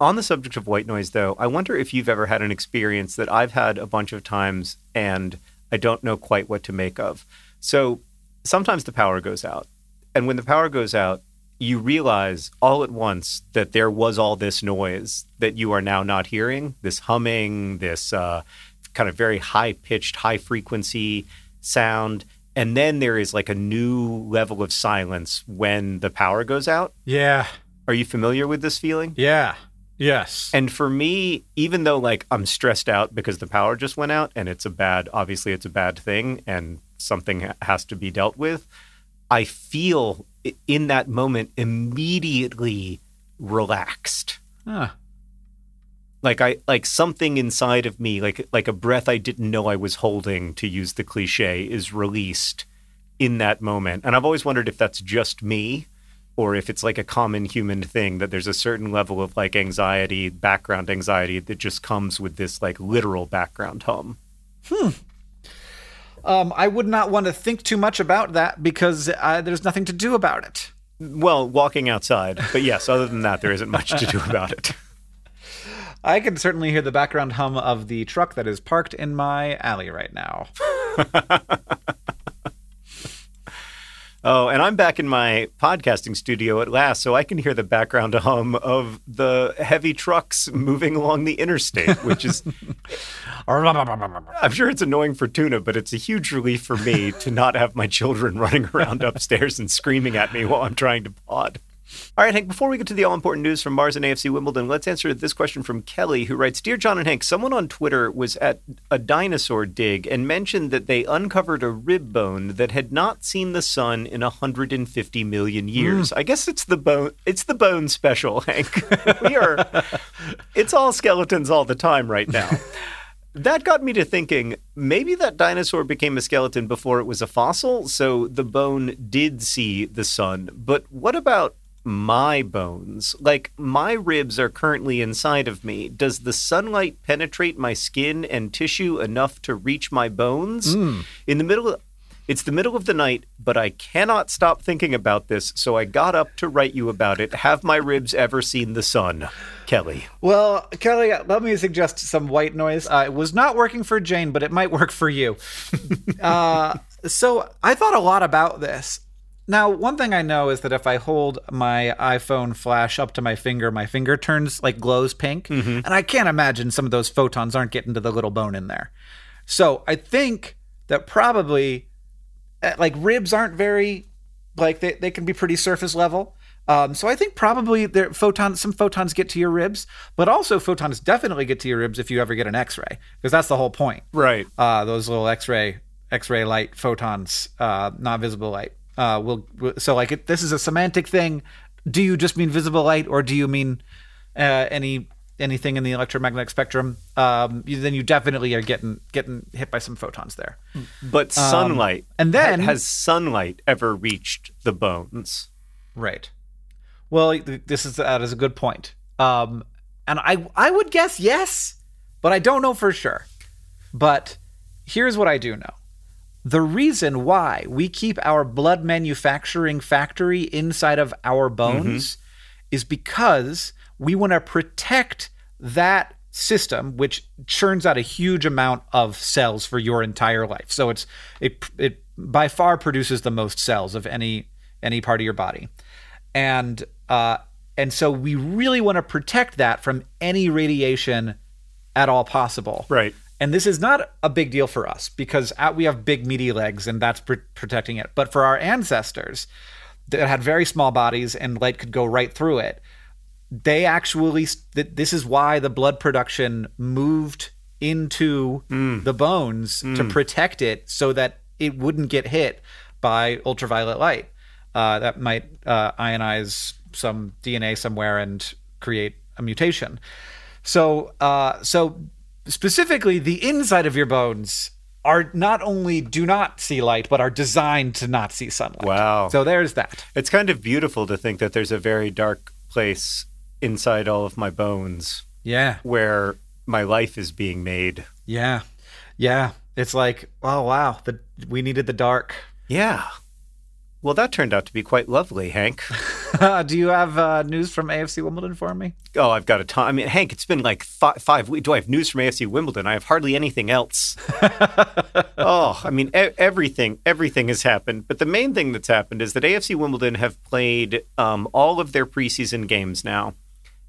On the subject of white noise, though, I wonder if you've ever had an experience that I've had a bunch of times and I don't know quite what to make of. So sometimes the power goes out. And when the power goes out, you realize all at once that there was all this noise that you are now not hearing this humming, this uh, kind of very high pitched, high frequency sound. And then there is like a new level of silence when the power goes out. Yeah. Are you familiar with this feeling? Yeah. Yes. And for me, even though like I'm stressed out because the power just went out and it's a bad, obviously it's a bad thing and something has to be dealt with, I feel in that moment immediately relaxed. Huh. Like I like something inside of me, like like a breath I didn't know I was holding, to use the cliche, is released in that moment. And I've always wondered if that's just me or if it's like a common human thing that there's a certain level of like anxiety, background anxiety that just comes with this like literal background hum. Um, I would not want to think too much about that because uh, there's nothing to do about it. Well, walking outside, but yes, other than that, there isn't much to do about it. I can certainly hear the background hum of the truck that is parked in my alley right now. Oh, and I'm back in my podcasting studio at last, so I can hear the background hum of the heavy trucks moving along the interstate, which is, I'm sure it's annoying for Tuna, but it's a huge relief for me to not have my children running around upstairs and screaming at me while I'm trying to pod. All right, Hank, before we get to the all important news from Mars and AFC Wimbledon, let's answer this question from Kelly, who writes Dear John and Hank, someone on Twitter was at a dinosaur dig and mentioned that they uncovered a rib bone that had not seen the sun in 150 million years. Hmm. I guess it's the bone it's the bone special, Hank. we are it's all skeletons all the time right now. That got me to thinking maybe that dinosaur became a skeleton before it was a fossil, so the bone did see the sun. But what about my bones? Like, my ribs are currently inside of me. Does the sunlight penetrate my skin and tissue enough to reach my bones? In the middle of it's the middle of the night, but I cannot stop thinking about this, so I got up to write you about it. Have my ribs ever seen the sun? Kelly. Well, Kelly, let me suggest some white noise. Uh, it was not working for Jane, but it might work for you. uh, so I thought a lot about this. Now, one thing I know is that if I hold my iPhone flash up to my finger, my finger turns like glows pink. And I can't imagine some of those photons aren't getting to the little bone in there. So I think that probably uh, like ribs aren't very like they, they can be pretty surface level. Um, so I think probably there photons some photons get to your ribs, but also photons definitely get to your ribs if you ever get an X-ray because that's the whole point. Right. Uh, those little X-ray X-ray light photons, uh, not visible light. Uh, will so like it, this is a semantic thing. Do you just mean visible light, or do you mean uh, any anything in the electromagnetic spectrum? Um, you, then you definitely are getting getting hit by some photons there. But sunlight. and then- has sunlight ever reached the bones? Right. Well, this is that is a good point. Um, and I I would guess yes, but I don't know for sure. But here's what I do know. The reason why we keep our blood manufacturing factory inside of our bones is because we want to protect that system which churns out a huge amount of cells for your entire life. So it's it it by far produces the most cells of any any part of your body. And uh and so we really want to protect that from any radiation at all possible. Right. And this is not a big deal for us because uh, we have big meaty legs and that's pr- protecting it. But for our ancestors that had very small bodies and light could go right through it, they actually th- this is why the blood production moved into the bones to protect it so that it wouldn't get hit by ultraviolet light uh, that might uh, ionize some DNA somewhere and create a mutation. So, uh, so specifically, the inside of your bones are not only do not see light, but are designed to not see sunlight. Wow. So there's that. It's kind of beautiful to think that there's a very dark place inside all of my bones Yeah. where my life is being made. Yeah. Yeah. It's like, oh wow, the we needed the dark. Yeah. Well, that turned out to be quite lovely, Hank. Do you have uh, news from AFC Wimbledon for me? Oh, I've got a ton. I mean, Hank, it's been like five, five weeks. Do I have news from AFC Wimbledon? I have hardly anything else. oh, I mean, e- everything, everything has happened. But the main thing that's happened is that AFC Wimbledon have played um, all of their preseason games now,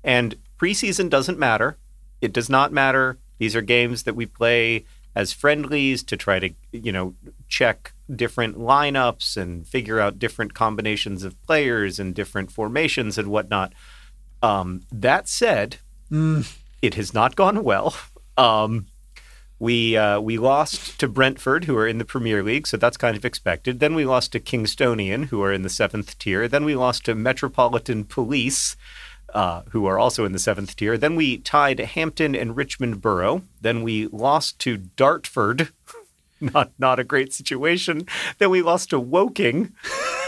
and preseason doesn't matter. It does not matter. These are games that we play as friendlies to try to, you know, check different lineups and figure out different combinations of players and different formations and whatnot. Um, that said, it has not gone well. Um, we uh, we lost to Brentford, who are in the Premier League, so that's kind of expected. Then we lost to Kingstonian, who are in the seventh tier. Then we lost to Metropolitan Police, uh, who are also in the seventh tier. Then we tied Hampton and Richmond Borough. Then we lost to Dartford. not not a great situation. Then we lost to Woking.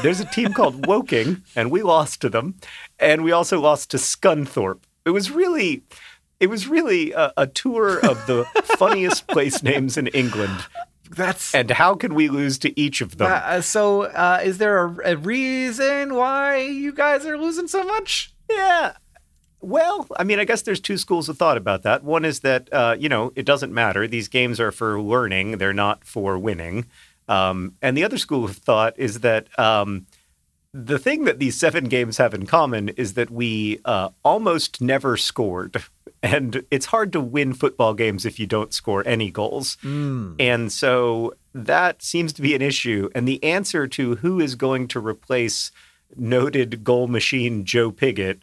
There's a team called Woking, and we lost to them. And we also lost to Scunthorpe. It was really, it was really a, a tour of the funniest place names in England. That's And how can we lose to each of them? uh, so. Uh, is there a, a reason why you guys are losing so much? Yeah. Well, I mean, I guess there's two schools of thought about that. One is that, uh, you know, it doesn't matter. These games are for learning, they're not for winning. Um, and the other school of thought is that um, the thing that these seven games have in common is that we uh, almost never scored. And it's hard to win football games if you don't score any goals. And so that seems to be an issue. And the answer to who is going to replace noted goal machine Joe Pigott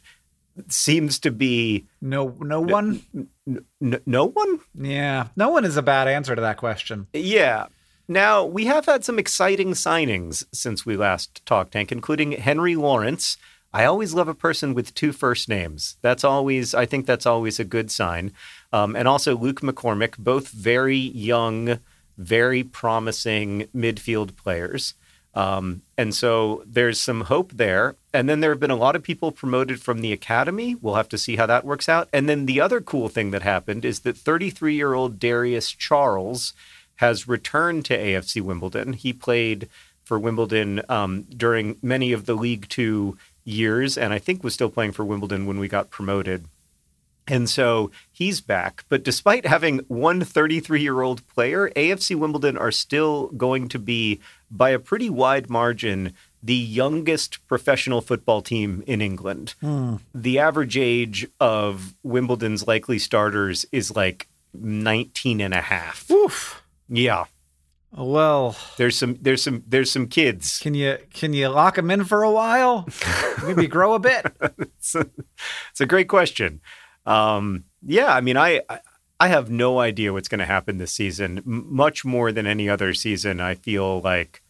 seems to be No, no one. n- no one. Yeah, no one is a bad answer to that question. Yeah. Now, we have had some exciting signings since we last talked, Hank including Henry Lawrence. I always love a person with two first names. That's always, I think that's always a good sign. Um, and also Luke McCormick, both very young, very promising midfield players. Um, and so there's some hope there. And then there have been a lot of people promoted from the academy. We'll have to see how that works out. And then the other cool thing that happened is that 33 year old Darius Charles has returned to AFC Wimbledon. He played for Wimbledon um, during many of the League Two years, and I think was still playing for Wimbledon when we got promoted. And so he's back. But despite having one 33 year old player, AFC Wimbledon are still going to be, by a pretty wide margin, the youngest professional football team in England. The average age of Wimbledon's likely starters is like 19 and a half. Oof. Yeah. Well, There's some there's some there's some kids. can you can you lock them in for a while? Maybe grow a bit. it's, a, it's a great question. Um, yeah, I mean, I I- I have no idea what's going to happen this season. M- much more than any other season, I feel like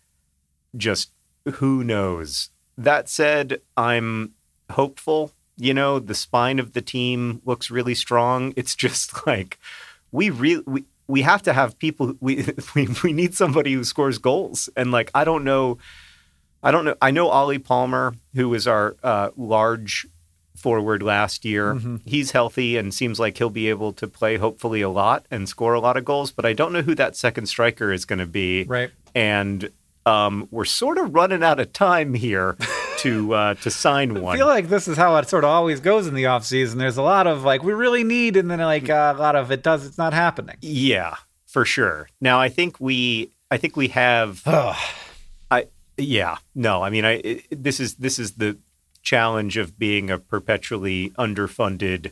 just who knows. That said, I'm hopeful. You know, the spine of the team looks really strong. It's just like we really we, we have to have people. We, we we need somebody who scores goals, and like I don't know. I don't know. I know Ollie Palmer, who was our uh, large forward last year. He's healthy and seems like he'll be able to play hopefully a lot and score a lot of goals. But I don't know who that second striker is going to be. Right. And um, we're sort of running out of time here to uh, to sign one. I feel like this is how it sort of always goes in the off season. There's a lot of like we really need, and then like uh, a lot of it does. It's not happening. yeah, for sure. Now I think we I think we have I yeah no I mean I it, this is this is the challenge of being a perpetually underfunded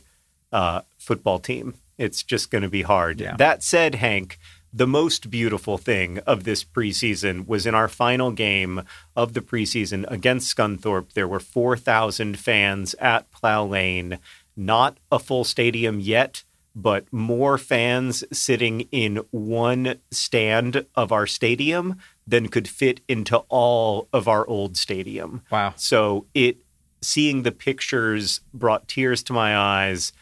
uh, football team. It's just going to be hard. Yeah. That said, Hank, the most beautiful thing of this preseason was in our final game of the preseason against Scunthorpe. There were four thousand fans at Plough Lane. Not a full stadium yet, but more fans sitting in one stand of our stadium than could fit into all of our old stadium. Wow. So it seeing the pictures brought tears to my eyes.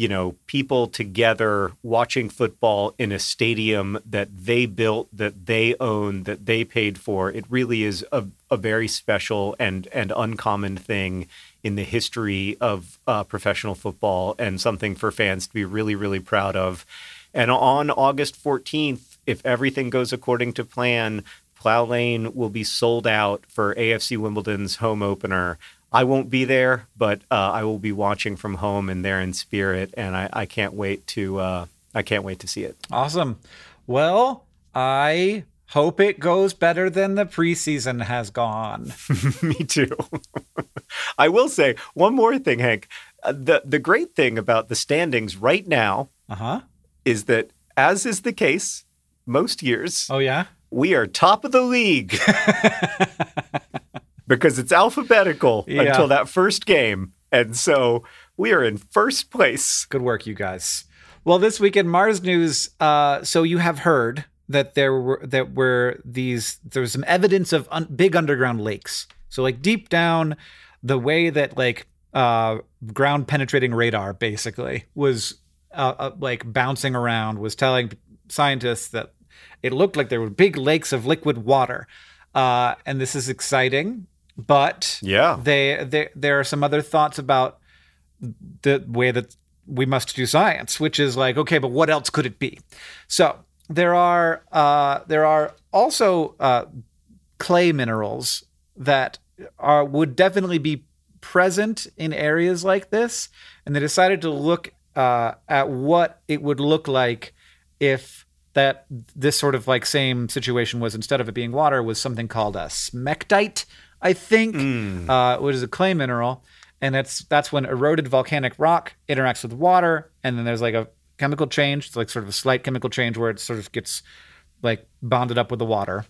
You know, people together watching football in a stadium that they built, that they own, that they paid for. It really is a, a very special and and uncommon thing in the history of uh, professional football, and something for fans to be really, really proud of. And on August 14th, if everything goes according to plan, Plough Lane will be sold out for AFC Wimbledon's home opener. I won't be there, but uh, I will be watching from home and there in spirit, and I, I can't wait to uh, I can't wait to see it. Awesome. Well, I hope it goes better than the preseason has gone. Me too. I will say one more thing, Hank. Uh, the the great thing about the standings right now Uh huh. is that, as is the case most years, Oh yeah. we are top of the league because it's alphabetical Yeah. until that first game. And so we are in first place. Good work, you guys. Well, this week in Mars news, uh, so you have heard that there were that were these there was some evidence of un- big underground lakes. So like deep down, the way that like uh, ground penetrating radar basically was uh, uh, like bouncing around was telling scientists that it looked like there were big lakes of liquid water, uh, and this is exciting. But Yeah. they, they there are some other thoughts about the way that we must do science, which is like, okay, but what else could it be? So there are uh, there are also uh, clay minerals that are would definitely be present in areas like this, and they decided to look uh, at what it would look like if that this sort of like same situation was instead of it being water was something called a smectite, I think, uh, which is a clay mineral, and that's that's when eroded volcanic rock interacts with water, and then there's like a chemical change. It's like sort of a slight chemical change where it sort of gets like bonded up with the water.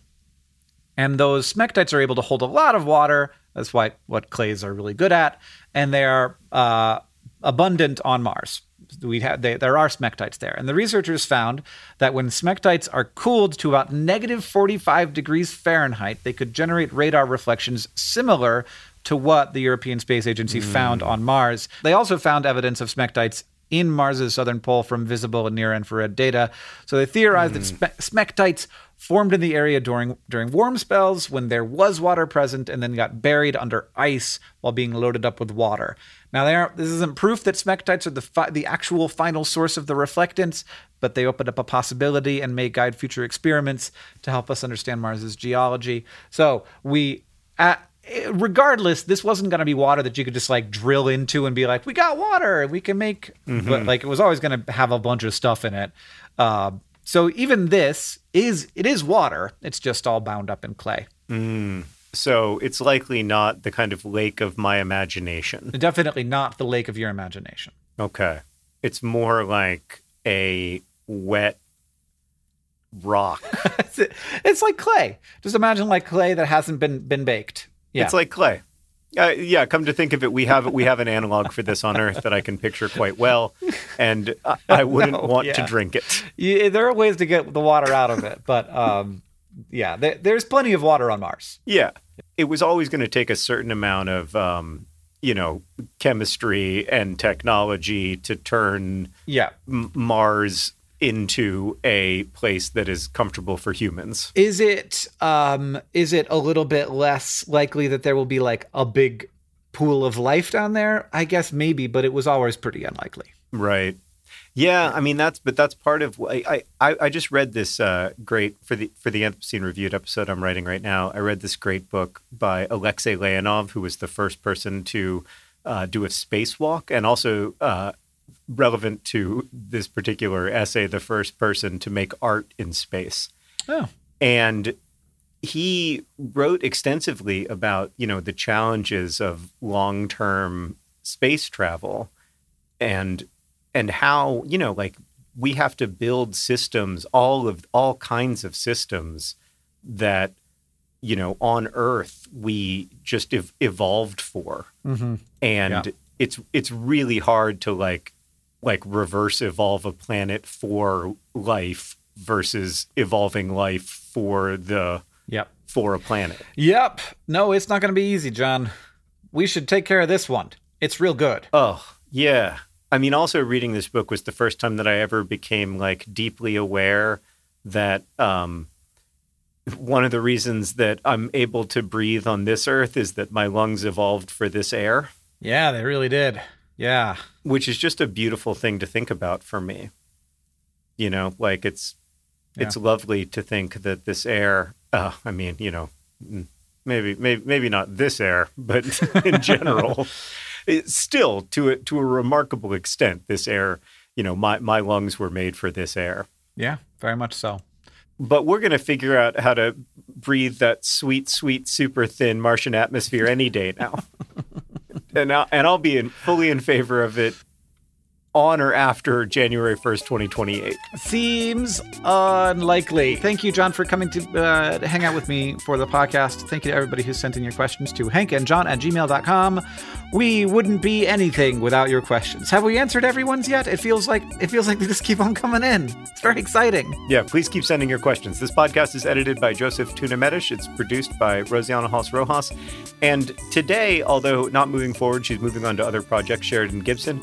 And those smectites are able to hold a lot of water. That's why what clays are really good at, and they are uh, abundant on Mars. We have they, there are smectites there, and the researchers found that when smectites are cooled to about negative 45 degrees Fahrenheit, they could generate radar reflections similar to what the European Space Agency hmm. found on Mars. They also found evidence of smectites in Mars's southern pole from visible and near infrared data. So they theorized that hmm. spe- smectites formed in the area during during warm spells when there was water present and then got buried under ice while being loaded up with water. Now there this isn't proof that smectites are the fi- the actual final source of the reflectance, but they open up a possibility and may guide future experiments to help us understand Mars's geology. So we regardless, this wasn't going to be water that you could just like drill into and be like, we got water, we can make, but like it was always going to have a bunch of stuff in it. Uh, so even this is it is water. It's just all bound up in clay. So it's likely not the kind of lake of my imagination. Definitely not the lake of your imagination. Okay. It's more like a wet rock. it's, like clay. Just imagine like clay that hasn't been been baked. Yeah. It's like clay. Uh, yeah, come to think of it, we have we have an analog for this on Earth that I can picture quite well, and I, I wouldn't No, want yeah. to drink it. There are ways to get the water out of it, but um, yeah, there, there's plenty of water on Mars. Yeah, it was always going to take a certain amount of, um, you know, chemistry and technology to turn Yeah. M- Mars into a place that is comfortable for humans. Is it um is it a little bit less likely that there will be like a big pool of life down there? I guess maybe, but it was always pretty unlikely. Right. Yeah, I mean that's but that's part of I I, I just read this uh, great for the for the Anthropocene reviewed episode I'm writing right now. I read this great book by Alexei Leonov, who was the first person to uh, do a spacewalk, and also uh, relevant to this particular essay, the first person to make art in space. Oh. And he wrote extensively about you know the challenges of long term space travel and and how you know like we have to build systems all of all kinds of systems that you know on earth we just ev- evolved for Mm-hmm. and Yeah. it's it's really hard to like like reverse evolve a planet for life versus evolving life for the Yep. for a planet Yep. No, it's not going to be easy, John. We should take care of this one. It's real good. Oh, yeah. I mean, also reading this book was the first time that I ever became like deeply aware that um, one of the reasons that I'm able to breathe on this earth is that my lungs evolved for this air, Yeah, they really did. Yeah. which is just a beautiful thing to think about for me. You know, like it's it's lovely to think that this air. Uh, I mean, you know, maybe maybe maybe not this air, but in general, still to a, to a remarkable extent, this air. You know, my my lungs were made for this air. Yeah, very much so. But we're going to figure out how to breathe that sweet, sweet, super thin Martian atmosphere any day now. and I'll, and I'll be in, fully in favor of it on or after January 1st, 2028. Seems unlikely. Thank you, John, for coming to uh, hang out with me for the podcast. Thank you to everybody who sent in your questions to hankandjohn at gmail.com. We wouldn't be anything without your questions. Have we answered everyone's yet? It feels like it feels like they just keep on coming in. It's very exciting. Yeah, please keep sending your questions. This podcast is edited by Joseph Tuna Medish. It's produced by Rosianna Halse Rojas. And today, although not moving forward, she's moving on to other projects, Sheridan Gibson.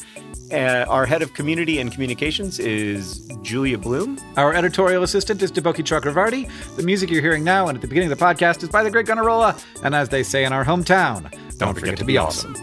Uh, our head of community and communications is Julia Bloom. Our editorial assistant is Deboki Chakravarti. The music you're hearing now and at the beginning of the podcast is by the Great Gunnarolla. And as they say in our hometown, don't, forget, to be awesome.